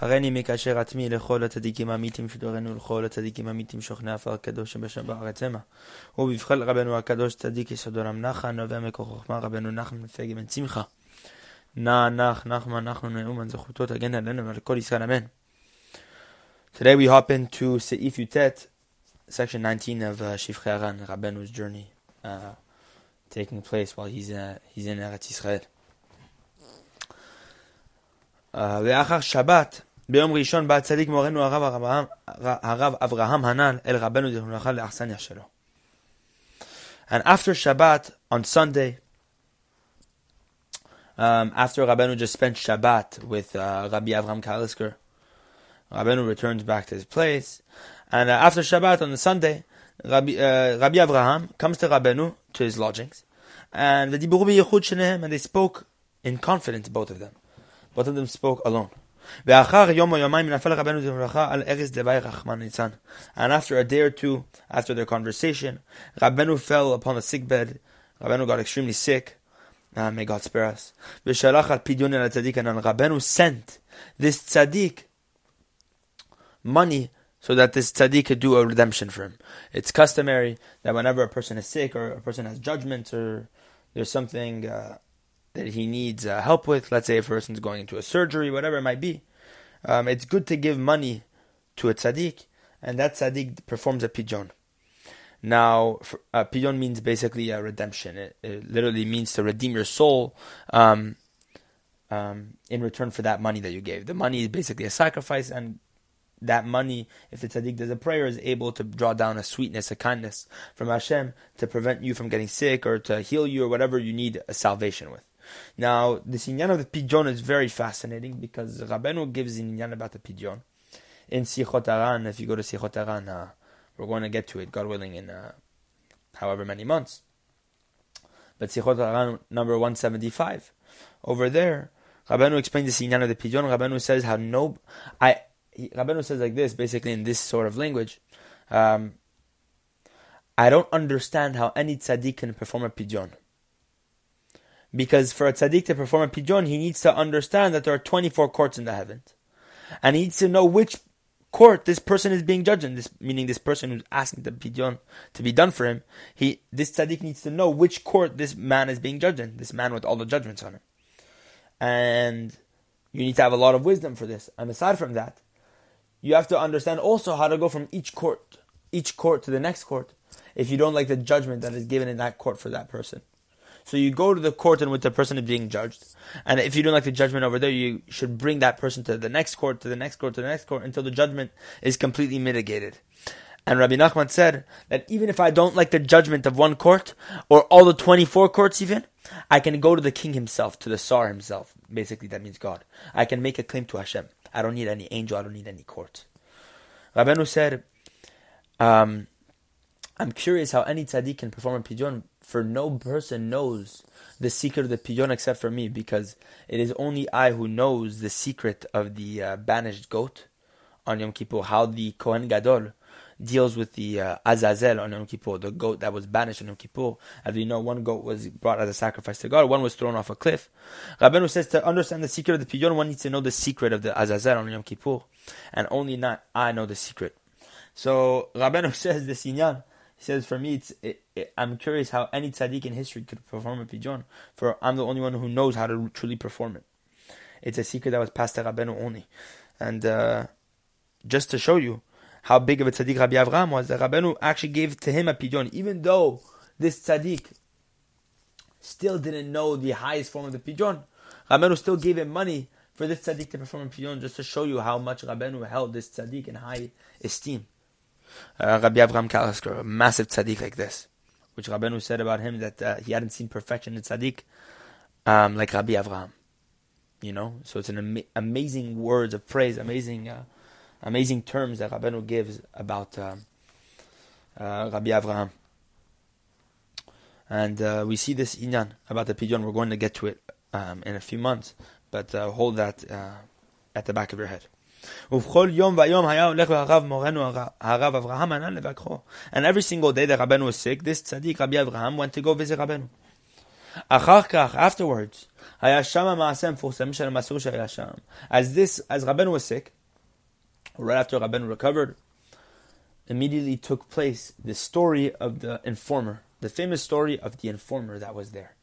הריני מקשר עצמי לכל הצדיקים האמיתים שדורנו ולכל הצדיקים האמיתים שוכני עפר הקדוש שבשם בארץ המה. ובבחל רבנו הקדוש צדיק יסוד עולם נחה, נובע מכוח חוכמה רבנו נחמן מפגי בן שמחה. נח נח נחמן נחמן נאומן זכותו תגן עלינו ועל כל ישראל אמן. Today we hop into Seif Yutet, section 19 of uh, Shivchei Aran, Rabbenu's journey, uh, taking place while he's, uh, he's in Eretz Israel. Uh, לאחר שבת, ביום ראשון בא צדיק מורנו הרב, הרב, הרב אברהם הנ"ל אל רבנו זיכרונו לברכה לאכסניה שלו. And after Shabbat, on Sunday, um, after Rabbeinu just spent Shabbat with uh, Rabbi Avram Kalisker, Rabbeinu returns back to his place, and uh, after Shabbat on the Sunday, Rabbi, uh, Rabbi Avraham comes to Rabbeinu to his lodgings, and the Diburu Yechud and they spoke in confidence, both of them. Both of them spoke alone. And after a day or two after their conversation, Rabbeinu fell upon the sick bed. Rabbeinu got extremely sick. Uh, may God spare us. And Rabbeinu sent this tzaddik money so that this tzaddik could do a redemption for him. It's customary that whenever a person is sick or a person has judgment or there's something uh, that he needs uh, help with, let's say a person's going into a surgery, whatever it might be, um, it's good to give money to a tzaddik, and that tzaddik performs a pidyon. Now, a pidyon means basically a redemption. It, it, literally means to redeem your soul um, um, in return for that money that you gave. The money is basically a sacrifice, and that money, if the tzaddik does a prayer, is able to draw down a sweetness, a kindness from Hashem to prevent you from getting sick or to heal you or whatever you need a salvation with. Now, this inyan of the pidyon is very fascinating because Rabbeinu gives an inyan about the pidyon In Sichot Aran, if you go to Sichot Aran, uh, we're going to get to it, God willing, in uh, however many months. But Sichot Aran number 175, over there, Rabbeinu explains this inyan of the pidyon. Rabbeinu says how no, I, he, Rabbeinu says like this, basically in this sort of language. Um, I don't understand how any tzaddik can perform a pidyon. Because for a tzaddik to perform a pidyon, he needs to understand that there are 24 courts in the heavens. And he needs to know which court this person is being judged in, this, meaning this person who's asking the pidyon to be done for him. He, this tzaddik needs to know which court this man is being judged in, this man with all the judgments on him. And you need to have a lot of wisdom for this. And aside from that, you have to understand also how to go from each court, each court to the next court, if you don't like the judgment that is given in that court for that person. So you go to the court in which the person is being judged, and if you don't like the judgment over there, you should bring that person to the next court, to the next court, to the next court, until the judgment is completely mitigated. And Rabbi Nachman said that even if I don't like the judgment of one court, or all the 24 courts even, I can go to the king himself, to the Tsar himself. Basically, that means God. I can make a claim to Hashem. I don't need any angel, I don't need any court. Rabbeinu said, um, I'm curious how any tzaddik can perform a pidyon for no person knows the secret of the pidyon except for me, because it is only I who knows the secret of the uh, banished goat on Yom Kippur, how the Kohen Gadol deals with the uh, Azazel on Yom Kippur, the goat that was banished on Yom Kippur. As we know, one goat was brought as a sacrifice to God, one was thrown off a cliff. Rabbeinu says to understand the secret of the pidyon, one needs to know the secret of the Azazel on Yom Kippur, and only not I know the secret. So Rabbeinu says the sinyan he says, for me, it's it, it, I'm curious how any tzaddik in history could perform a pidyon. For I'm the only one who knows how to truly perform it. It's a secret that was passed to Rabbeinu only. And uh, just to show you how big of a tzaddik Rabbi Avraham was, that Rabbeinu actually gave to him a pidyon, even though this tzaddik still didn't know the highest form of the pidyon. Rabbeinu still gave him money for this tzaddik to perform a pidyon, just to show you how much Rabbeinu held this tzaddik in high esteem uh, Rabbi Avram Kalisker, a massive tzaddik like this, which Rabbeinu said about him that uh, he hadn't seen perfection in tzaddik um, like Rabbi Avraham. You know, so it's an ama- amazing words of praise, amazing, uh, amazing terms that Rabbeinu gives about uh, uh, Rabbi Avraham. And uh, we see this inyan about the pidyon. We're going to get to it um, in a few months, but hold that at the back of your head. And every single day that Rabbeinu was sick, this tzaddik Rabbi Avraham went to go visit Rabbeinu. Achar afterwards, haya shama ma'asem fusem shel masur shel. As this, as Rabbeinu was sick, right after Rabbeinu recovered, immediately took place the story of the informer, the famous story of the informer that was there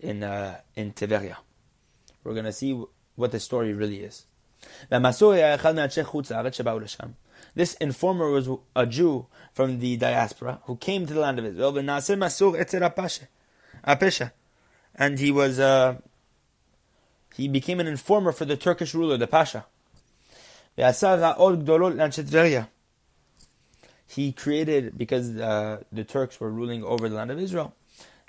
in uh, in Tiberia. We're gonna see what the story really is. This informer was a Jew from the diaspora who came to the land of Israel. And he was uh, he became an informer for the Turkish ruler, the Pasha. He created, because uh, the Turks were ruling over the land of Israel,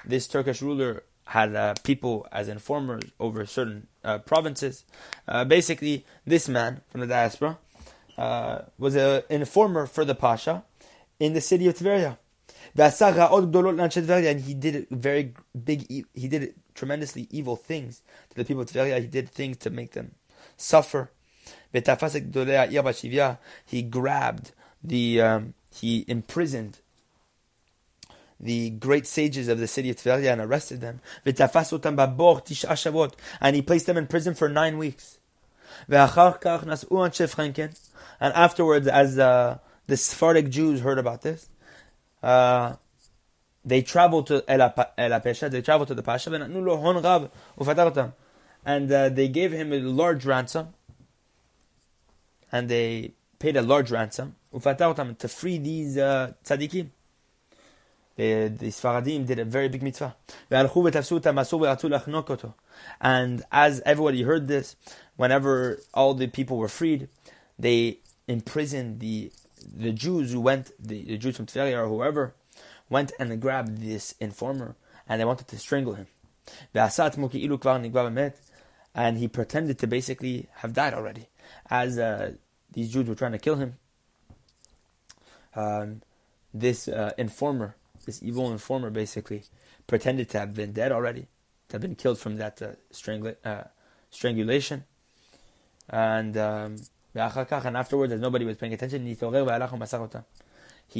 this Turkish ruler had uh, people as informers over certain uh, provinces. Uh, basically, this man from the diaspora uh, was an informer for the Pasha in the city of Tveria. And he did very big, he did tremendously evil things to the people of Tveria. He did things to make them suffer. He grabbed the, um, he imprisoned the great sages of the city of Tveria and arrested them. And he placed them in prison for nine weeks. And afterwards, as uh, the Sephardic Jews heard about this, uh, they traveled to El Apesha, they traveled to the Pasha, and uh, they gave him a large ransom, and they paid a large ransom to free these uh, tzaddikim. The, the Sfaradim did a very big mitzvah. And as everybody heard this, whenever all the people were freed, they imprisoned the the Jews who went, the, the Jews from Tveria or whoever, went and grabbed this informer and they wanted to strangle him. And he pretended to basically have died already. As uh, these Jews were trying to kill him, um, this uh, informer this evil informer basically pretended to have been dead already, to have been killed from that uh, uh, strangulation. And um, and afterwards, as nobody was paying attention, he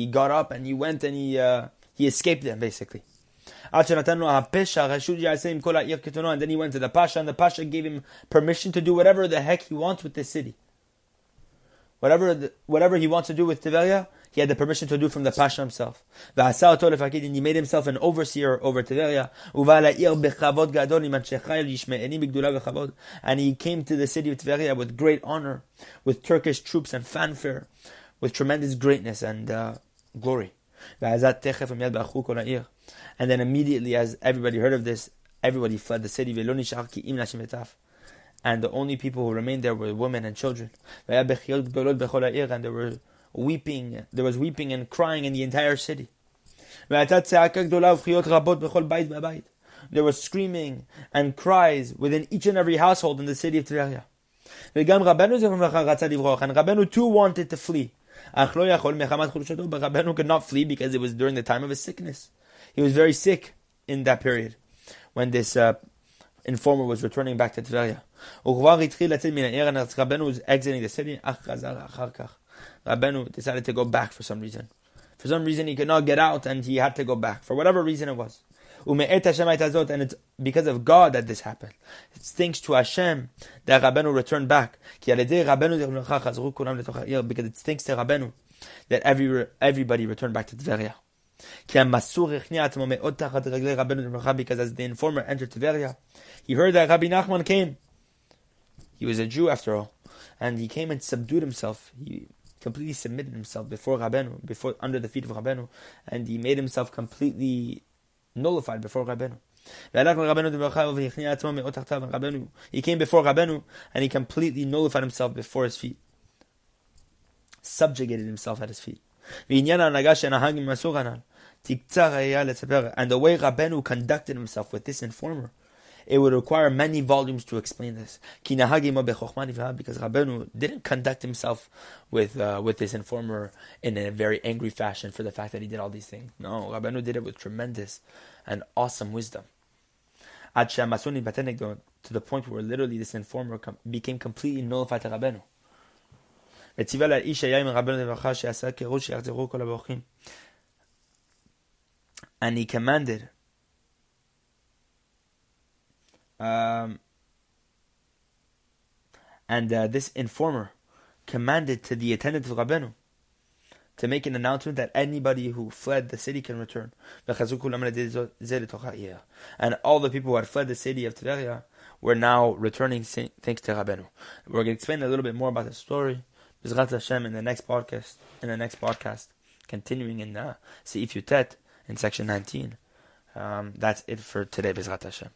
got up and he went and he uh, he escaped them basically. And then he went to the Pasha, and the Pasha gave him permission to do whatever the heck he wants with this city. Whatever the, whatever he wants to do with Tiberia, he had the permission to do from the Pasha himself. And he made himself an overseer over Tiberia. And he came to the city of Tiberia with great honor, with Turkish troops and fanfare, with tremendous greatness and uh, glory. And then immediately, as everybody heard of this, everybody fled the city and the only people who remained there were women and children. And there were weeping, there was weeping and crying in the entire city. There was screaming and cries within each and every household in the city of Tveria. And Rabbeinu too wanted to flee. But Rabbeinu could not flee because it was during the time of his sickness. He was very sick in that period when this uh, informer was returning back to Tveria. Rabbeinu was exiting the city. Rabbeinu decided to go back for some reason. For some reason, he could not get out and he had to go back. For whatever reason it was. And it's because of God that this happened. It's thanks to Hashem that Rabbeinu returned back. Because it's thanks to Rabbeinu that every, everybody returned back to Tveria. Because as the informer entered Tveria, he heard that Rabbi Nachman came. He was a Jew after all. And he came and subdued himself. He completely submitted himself before Rabbeinu, before under the feet of Rabbeinu, and he made himself completely nullified before Rabbeinu. He came before Rabbeinu and he completely nullified himself before his feet, subjugated himself at his feet. And the way Rabbeinu conducted himself with this informer it would require many volumes to explain this. Because Rabbeinu didn't conduct himself with uh, with this informer in a very angry fashion for the fact that he did all these things. No, Rabbeinu did it with tremendous and awesome wisdom. To the point where literally this informer became completely nullified to Rabbeinu. And he commanded Um, and uh, this informer commanded to the attendant of Rabbeinu to make an announcement that anybody who fled the city can return. And all the people who had fled the city of Tiberia were now returning thanks to Rabbeinu. We're going to explain a little bit more about the story. Hashem in the next podcast. In the next podcast, continuing in Seif Yutet in section 19. Um, that's it for today, Bezrat Hashem.